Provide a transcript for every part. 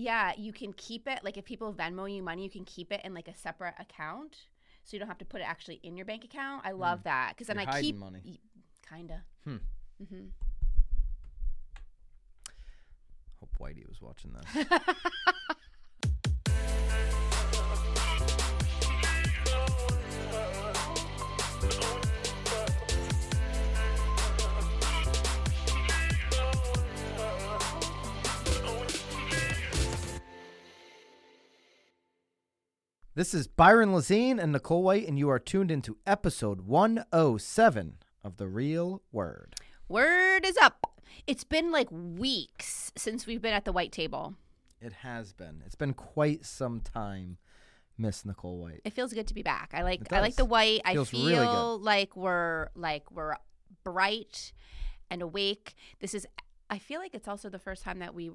Yeah, you can keep it. Like if people Venmo you money, you can keep it in like a separate account, so you don't have to put it actually in your bank account. I love that because then You're I keep money. kinda. Hmm. hmm Hope Whitey was watching this. This is Byron Lazine and Nicole White, and you are tuned into episode 107 of The Real Word. Word is up. It's been like weeks since we've been at the white table. It has been. It's been quite some time, Miss Nicole White. It feels good to be back. I like I like the white. I feel really like we're like we're bright and awake. This is I feel like it's also the first time that we've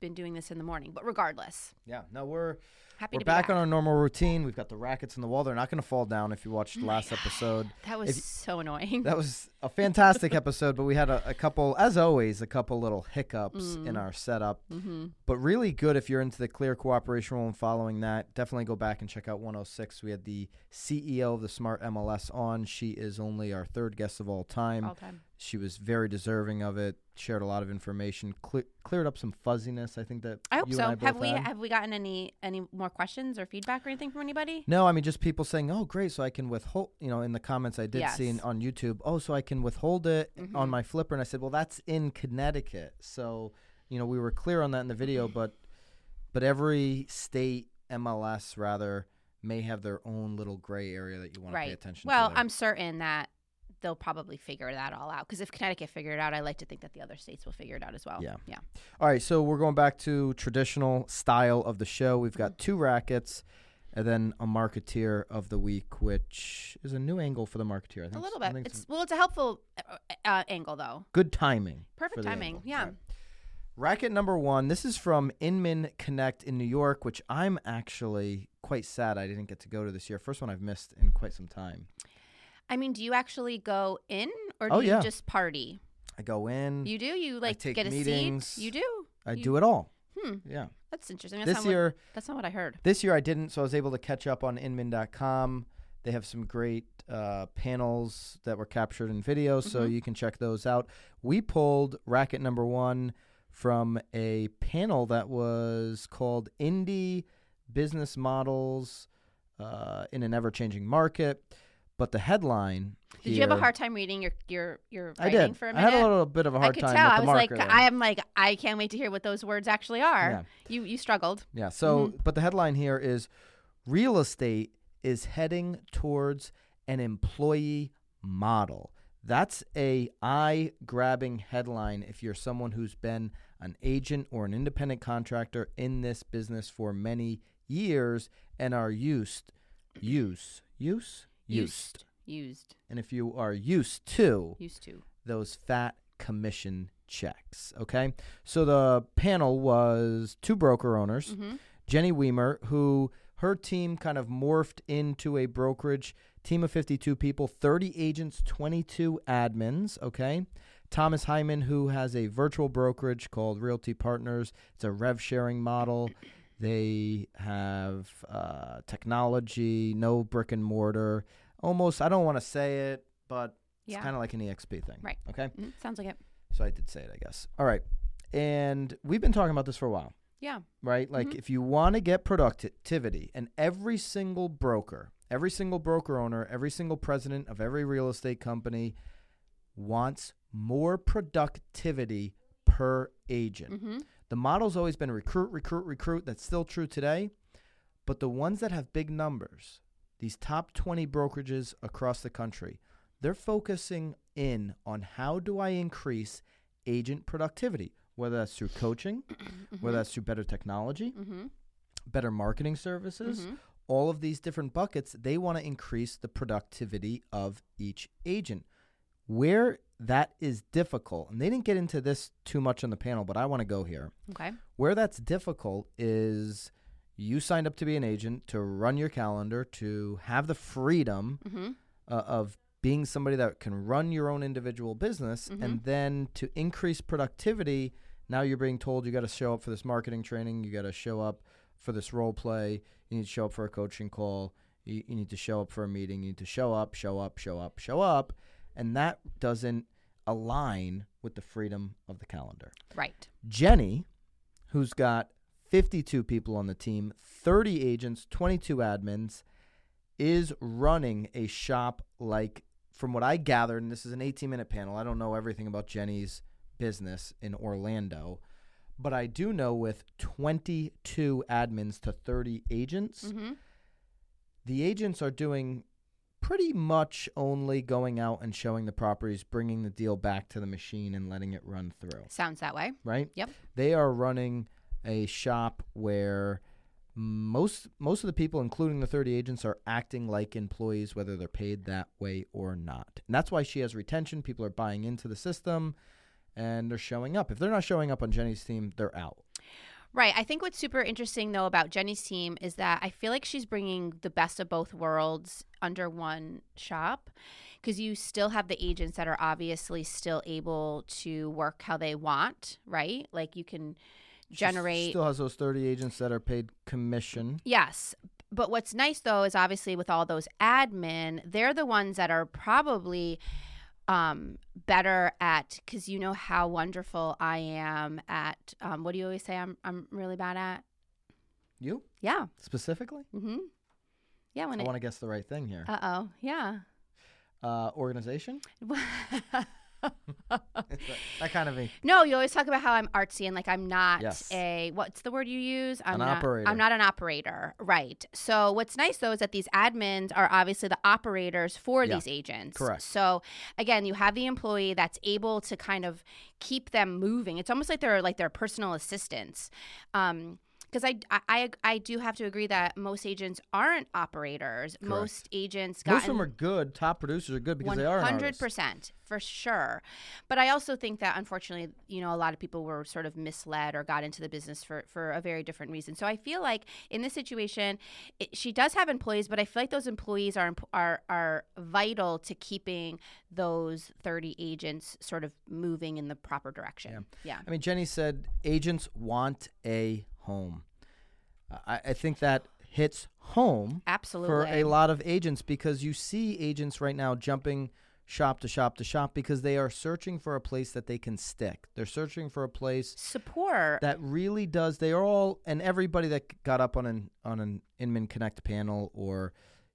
been doing this in the morning. But regardless, Yeah, no, we're happy we're to back, back. on our normal routine. We've got the rackets in the wall. They're not going to fall down if you watched the last episode. that was so annoying. That was a fantastic episode, but we had a, a couple, as always, a couple little hiccups in Mm. our setup. mm-hmm. But really good if you're into the clear cooperation rule and following that. Definitely go back and check out 106. We had the CEO of the Smart MLS on. She is only our third guest of all time. All time. She was very deserving of it. Shared a lot of information. Cle- cleared up some fuzziness. I think that I hope you so. and I have we had. have we gotten any any more questions or feedback or anything from anybody? No, I mean just people saying, "Oh, great!" So I can withhold. You know, in the comments I did see in, on YouTube. Oh, so I can withhold it on Mhm. my flipper, and I said, "Well, that's in Connecticut." So you know, we were clear on that in the video, but but every state MLS rather may have their own little gray area that you want to pay attention Well, to. there. I'm certain that they'll probably figure that all out because if Connecticut figured it out, I like to think that the other states will figure it out as well. Yeah. Yeah. All right, so we're going back to traditional style of the show. We've got two rackets. And then a marketeer of the week, which is a new angle for the marketeer. I think A little I bit. think It's well, it's a helpful uh, uh, angle though. good timing. Perfect timing. Yeah. Right. Racket number one. This is from Inman Connect in New York, which I'm actually quite sad I didn't get to go to this year. First one I've missed in quite some time. I mean, do you actually go in or do Oh, you yeah. just party? I go in, You do. You like take get a meetings. seat. You do. I you- do it all. Hmm. Yeah. That's interesting. That's This not year, What, that's not what I heard. this year I didn't, so I was able to catch up on Inman.com. They have some great uh, panels that were captured in video, so Mhm. you can check those out. We pulled racket number one from a panel that was called Indie Business Models uh, in an Ever Changing Market. But the headline. Did you have a hard time reading your your your I writing did. for a I minute? I had a little bit of a hard time. I could time. tell. I was like, there. I am like, I can't wait to hear what those words actually are. Yeah. You you struggled. Yeah. So, Mm-hmm. but the headline here is real estate is heading towards an employee model. That's a eye-grabbing headline if you're someone who's been an agent or an independent contractor in this business for many years and are used use use used. Used. And if you are used to Used to. those fat commission checks, okay? So the panel was two broker owners. hmm Jenny Weimer, who her team kind of morphed into a brokerage team of 52 people, 30 agents, 22 admins, okay? Thomas Hyman, who has a virtual brokerage called Realty Partners. It's a rev sharing model. They have uh, technology, no brick and mortar. Almost, I don't want to say it, but Yeah. it's kind of like an EXP thing. Right. Okay. Mhm. Sounds like it. So I did say it, I guess. All right. And we've been talking about this for a while Yeah. right? Like Mhm. if you want to get productivity, and every single broker, every single broker owner, every single president of every real estate company wants more productivity per agent. hmm The model's always been recruit, recruit, recruit. That's still true today. But the ones that have big numbers, these top 20 brokerages across the country, they're focusing in on how do I increase agent productivity, whether that's through coaching, whether that's through better technology, hmm better marketing services, hmm all of these different buckets, they want to increase the productivity of each agent. Where that is difficult, and they didn't get into this too much on the panel, but I want to go here. Okay. Where that's difficult is you signed up to be an agent, to run your calendar, to have the freedom hmm uh, of being somebody that can run your own individual business, Mhm. and then to increase productivity, Now you're being told you got to show up for this marketing training. You got to show up for this role play. You need to show up for a coaching call. You, you need to show up for a meeting. You need to show up, show up, show up, show up. And that doesn't align with the freedom of the calendar. Right. Jenny, who's got 52 people on the team, 30 agents, 22 admins, is running a shop like, from what I gathered, and this is an 18 minute panel. I don't know everything about Jenny's business in Orlando, but I do know with 22 admins to 30 agents, Mm-hmm. the agents are doing pretty much only going out and showing the properties, bringing the deal back to the machine and letting it run through Sounds that way. right? Yep. They are running a shop where most most of the people, including the 30 agents, are acting like employees, whether they're paid that way or not. And that's why she has retention. People are buying into the system and they're showing up. If they're not showing up on Jenny's team, they're out. Right. I think what's super interesting though about Jenny's team is that I feel like she's bringing the best of both worlds under one shop because you still have the agents that are obviously still able to work how they want, right? Like you can She generate still has those 30 agents that are paid commission. Yes. But what's nice though is obviously with all those admin, they're the ones that are probably um better at because you know how wonderful I am at um what do you always say I'm I'm really bad at? You Yeah. specifically? Mm-hmm. Yeah, when I it want to guess the right thing here. uh oh. Yeah. Uh, organization? that kind of a no, you always talk about how I'm artsy and like I'm not Yes. a what's the word you use? I'm An not, operator. I'm not an operator, right? So what's nice though is that these admins are obviously the operators for Yeah. these agents. Correct. So again, you have the employee that's able to kind of keep them moving. It's almost like they're like their personal assistants. Um, because I, I I do have to agree that most agents aren't operators. Most agents got Most of them are good. Top producers are good because they are hundred percent for sure. But I also think that unfortunately, you know, a lot of people were sort of misled or got into the business for for a very different reason. So I feel like in this situation, it, she does have employees, but I feel like those employees are are are vital to keeping those thirty agents sort of moving in the proper direction. Yeah. I mean, Jenny said agents want a home. Uh, I, I think that hits home Absolutely. for a lot of agents because you see agents right now jumping shop to shop to shop because they are searching for a place that they can stick. They're searching for a place Support. that really does. They are all and everybody that got up on an on an Inman Connect panel or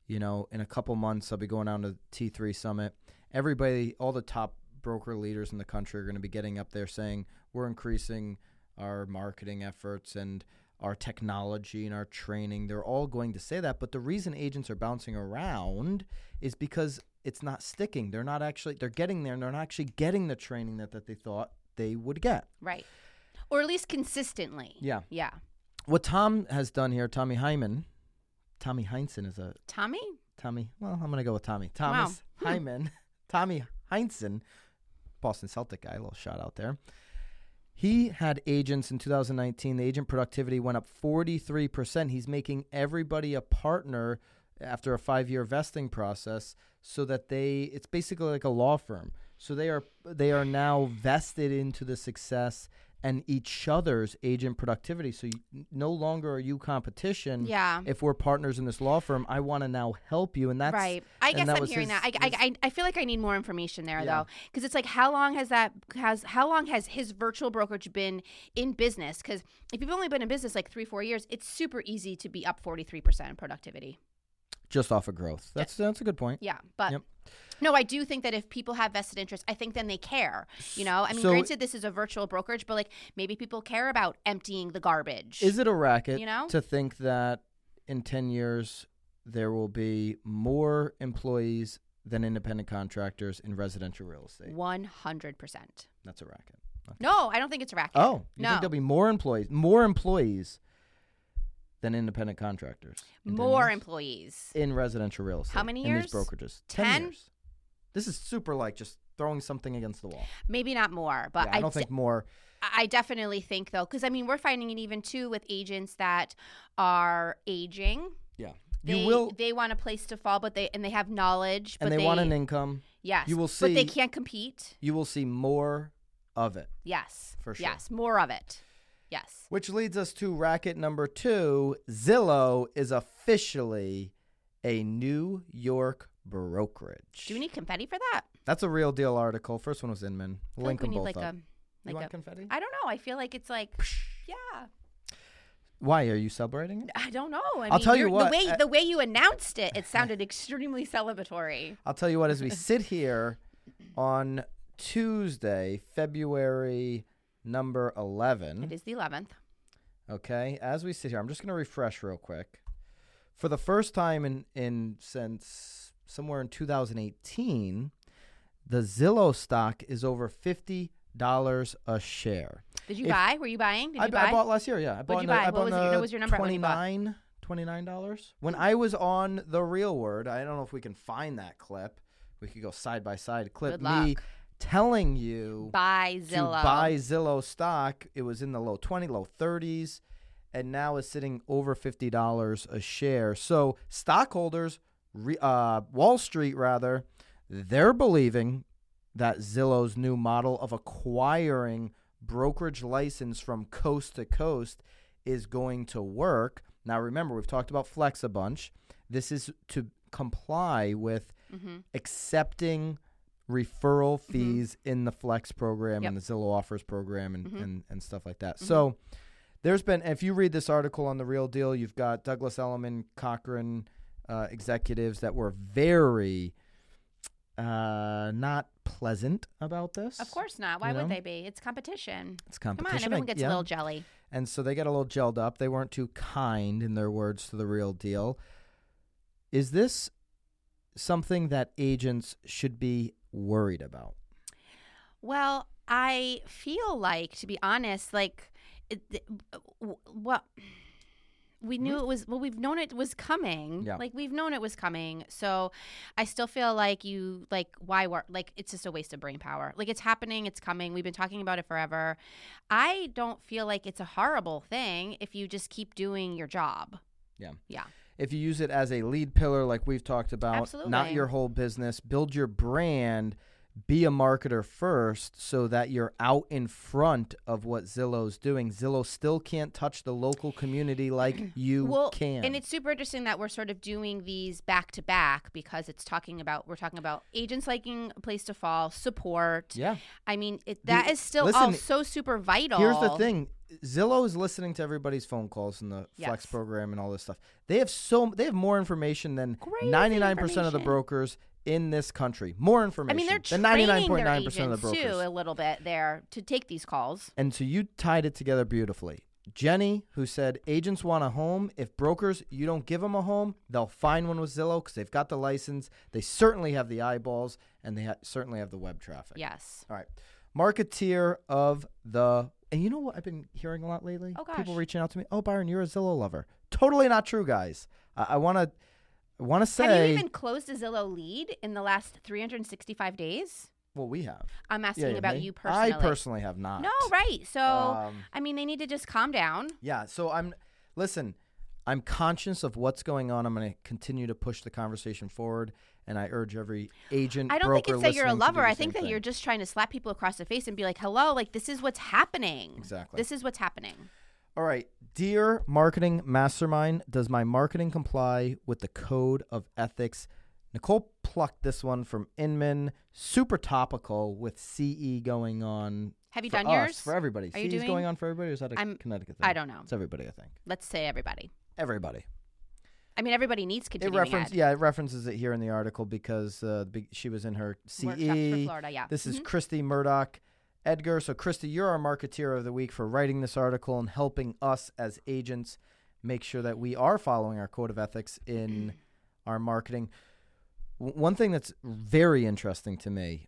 you know in a couple months I'll be going down to T3 Summit. Everybody, all the top broker leaders in the country are going to be getting up there saying we're increasing our marketing efforts and our technology and our training. They're all going to say that, but the reason agents are bouncing around is because it's not sticking. They're not actually they're getting there and they're not actually getting the training that, that they thought they would get. right. Or at least consistently. Yeah. Yeah. What Tom has done here, Tommy Hyman, Tommy Heinsohn is a Tommy? Tommy. Well, I'm gonna go with Tommy. Thomas Hmm. Hyman, Tommy Heinsohn, Boston Celtic guy. A little shout out there. He had agents in 2019. The agent productivity went up 43%. He's making everybody a partner after a five-year vesting process, so that they it's basically like a law firm. So they are they are now vested into the success and each other's agent productivity. So you, no longer are you competition. Yeah. If we're partners in this law firm, I want to now help you, and that's right. I guess I'm hearing his- that. I, his- I, I, feel like I need more information there Yeah. though, because it's like how long has that has how long has his virtual brokerage been in business? Because if you've only been in business like three four years, it's super easy to be up forty three percent in productivity. Just off of growth. That's that's a good point. Yeah, but. Yep. No, I do think that if people have vested interest, I think then they care. You know, I mean, So- granted, this is a virtual brokerage, but like maybe people care about emptying the garbage. Is it a racket You know? to think that in 10 years there will be more employees than independent contractors in residential real estate? One hundred percent. That's a racket. No, I don't think it's a racket. Oh, you no, think there'll be more employees, more employees than independent contractors? in more years? employees. in residential real estate. How many In years? these brokerages. 10? 10 years. This is super like just throwing something against the wall. Maybe not more, but yeah, I don't d- think more. I definitely think though, because I mean, we're finding it even too with agents that are aging. Yeah. They, you will They want a place to fall, but they and they have knowledge, but and they, want an income. yes, you will see, but they can't compete. you will see more of it. Yes. For sure. Yes. More of it. Yes. Which leads us to racket number two. Zillow is officially a New York brokerage. Do we need confetti for that? That's a real deal article. First one was Inman. I Link like them both like up. a you want a confetti? I don't know. I feel like it's like yeah. Why are you celebrating it? I don't know. I I'll mean, tell you what, The way uh, the way you announced it, it sounded extremely celebratory. I'll tell you what. As we sit here on Tuesday, February number eleven. It is the 11th. Okay, as we sit here, I'm just going to refresh real quick. For the first time in in since somewhere in 2018, the Zillow stock is over fifty dollars a share. Did you If- buy? Were you buying? Did I, you b- I buy? bought last year. Yeah, I bought. you in the- buy? I What was it? What was your number when you bought? 29 29 dollars. When I was on the Real Word, I don't know if we can find that clip. We could go side by side clip Good me luck. Telling you buy to Zillow. buy Zillow stock. It was in the low 20, low 30s, and now is sitting over $50 a share. So stockholders, re, uh, Wall Street rather, they're believing that Zillow's new model of acquiring brokerage license from coast to coast is going to work. Now, remember, we've talked about Flex a bunch. This is to comply with Mhm. accepting referral fees in the Flex program and the Zillow offers program and, Mhm. and, and stuff like that. So there's been, if you read this article on The Real Deal, you've got Douglas Elliman, Corcoran uh, executives that were very uh, not pleasant about this. Of course not. Why You would know? they be? It's competition. It's Come competition. on, everyone I- gets yeah. a little jelly. And so they got a little gelled up. They weren't too kind in their words to the real deal. Is this something that agents should be worried about? Well, I feel like, to be honest, like, it, it- what we knew mm-hmm. it was. Well, we've known it was coming. Yeah. Like we've known it was coming. So, I still feel like you like why work? Like it's just a waste of brain power. Like it's happening. It's coming. We've been talking about it forever. I don't feel like it's a horrible thing if you just keep doing your job. Yeah. Yeah. If you use it as a lead pillar, like we've talked about, not your whole business, build your brand, be a marketer first so that you're out in front of what Zillow's doing. Zillow still can't touch the local community like you well, can. And it's super interesting that we're sort of doing these back to back because it's talking about we're talking about agents liking a place to fall, support. yeah. I mean, it, that is still oh, listen, all so super vital. Here's the thing. Zillow is listening to everybody's phone calls in the Flex program and all this stuff. They have so they have more information than 99% of the brokers in this country. More information. I mean, they're than training 99.9% their of agents the brokers. too a little bit there to take these calls. And so you tied it together beautifully. Jenny, who said agents want a home. If brokers, you don't give them a home, they'll find one with Zillow because they've got the license. They certainly have the eyeballs and they ha- certainly have the web traffic. Yes. All right. Marketeer of the. And you know what I've been hearing a lot lately? Oh, gosh. People reaching out to me. Oh, Byron, you're a Zillow lover. Totally not true, guys. I, I want to. I want to say. Have you even closed a Zillow lead in the last 365 days? well, we have. I'm asking Yeah, about me. you personally. I personally have not. No, right. So, Um, I mean, they need to just calm down. Yeah. So I'm listen. I'm conscious of what's going on. I'm going to continue to push the conversation forward, and I urge every agent. I don't think it's that you're a listening to do lover. I think that you're just trying to slap people across the face and be like, "Hello, like this is what's happening. Exactly. This is what's happening." All right, dear marketing mastermind, does my marketing comply with the code of ethics? Nicole plucked this one from Inman, super topical with CE going on. Have you done us, yours? for everybody? Are you CE is doing- going on for everybody, or is that a I'm- Connecticut thing? I don't know. It's everybody, I think. Let's say everybody. Everybody. I mean, everybody needs It continuing reference, ed. yeah, it references it here in the article because uh, she was in her CE. Florida. Yeah. This is Mhm. Christy Murdock Edgar. So, Christy, you're our marketeer of the week for writing this article and helping us as agents make sure that we are following our code of ethics in our marketing. W- One thing that's very interesting to me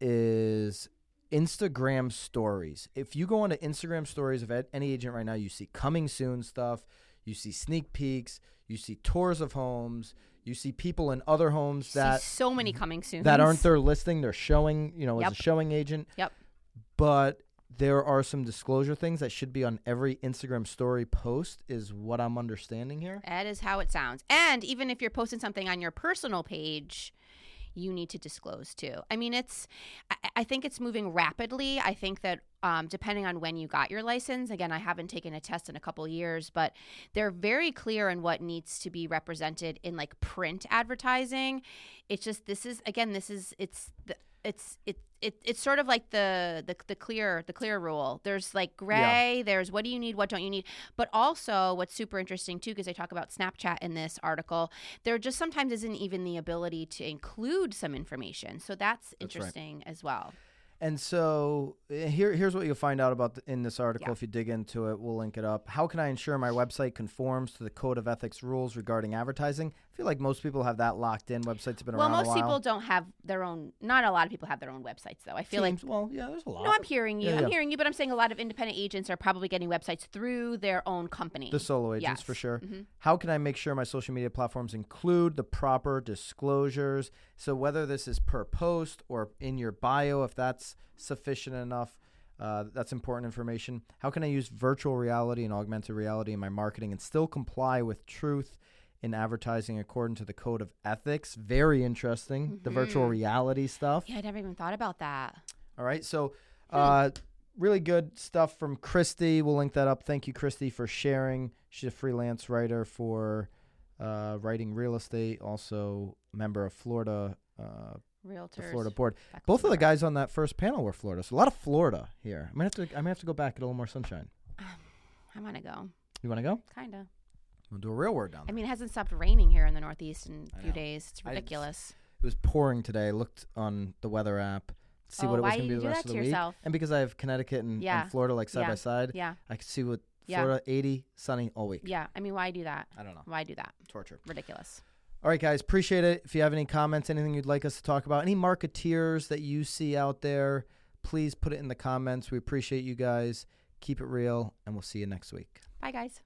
is Instagram stories. If you go onto Instagram stories of ed- any agent right now, you see coming soon stuff, you see sneak peeks, you see tours of homes, you see people in other homes See that so many coming soon. that aren't their listing. They're showing, you know, as a showing agent. Yep. But there are some disclosure things that should be on every Instagram story post, is what I'm understanding here. That is how it sounds. And even if you're posting something on your personal page, you need to disclose too. I mean, it's, I, I think it's moving rapidly. I think that um, depending on when you got your license, again, I haven't taken a test in a couple years, but they're very clear on what needs to be represented in like print advertising. It's just, this is, again, this is, it's, the, it's it, it it's sort of like the, the the clear the clear rule there's like gray yeah. there's what do you need what don't you need but also what's super interesting too because i talk about snapchat in this article there just sometimes isn't even the ability to include some information so that's, that's interesting right. as well and so eh, here, here's what you'll find out about the, in this article yeah. if you dig into it. We'll link it up. How can I ensure my website conforms to the code of ethics rules regarding advertising? I feel like most people have that locked in. Websites have been well, around. Well, most people don't have their own. Not a lot of people have their own websites, though. I feel Teams, like. Well, yeah, there's a lot. No, I'm hearing you. Yeah, I'm yeah. hearing you, but I'm saying a lot of independent agents are probably getting websites through their own company. The solo agents, yes. for sure. Mm-hmm. How can I make sure my social media platforms include the proper disclosures? So whether this is per post or in your bio, if that's sufficient enough. Uh, that's important information. How can I use virtual reality and augmented reality in my marketing and still comply with truth in advertising according to the code of ethics? Very interesting. Mm-hmm. The virtual reality stuff. Yeah, I never even thought about that. All right. So, hmm. uh, really good stuff from Christy. We'll link that up. Thank you, Christy, for sharing. She's a freelance writer for uh, writing real estate, also member of Florida uh, Realtors. Florida board. Both of the guys on that first panel were Florida. So a lot of Florida here. I might have to. I might have to go back get a little more sunshine. Um, I want to go. You want to go? Kinda. We'll do a real word down. there. I mean, it hasn't stopped raining here in the Northeast in a few days. It's ridiculous. it was pouring today. I looked on the weather app to see oh, what it was going to be the rest of the week. Yourself? And because I have Connecticut and, yeah. and Florida like side yeah. by side, yeah, I could see what Florida yeah. 80 sunny all week. Yeah, I mean, why do that? I don't know. Why do that? Torture. Ridiculous. All right, guys, appreciate it. If you have any comments, anything you'd like us to talk about, any marketeers that you see out there, please put it in the comments. We appreciate you guys. Keep it real, and we'll see you next week. Bye, guys.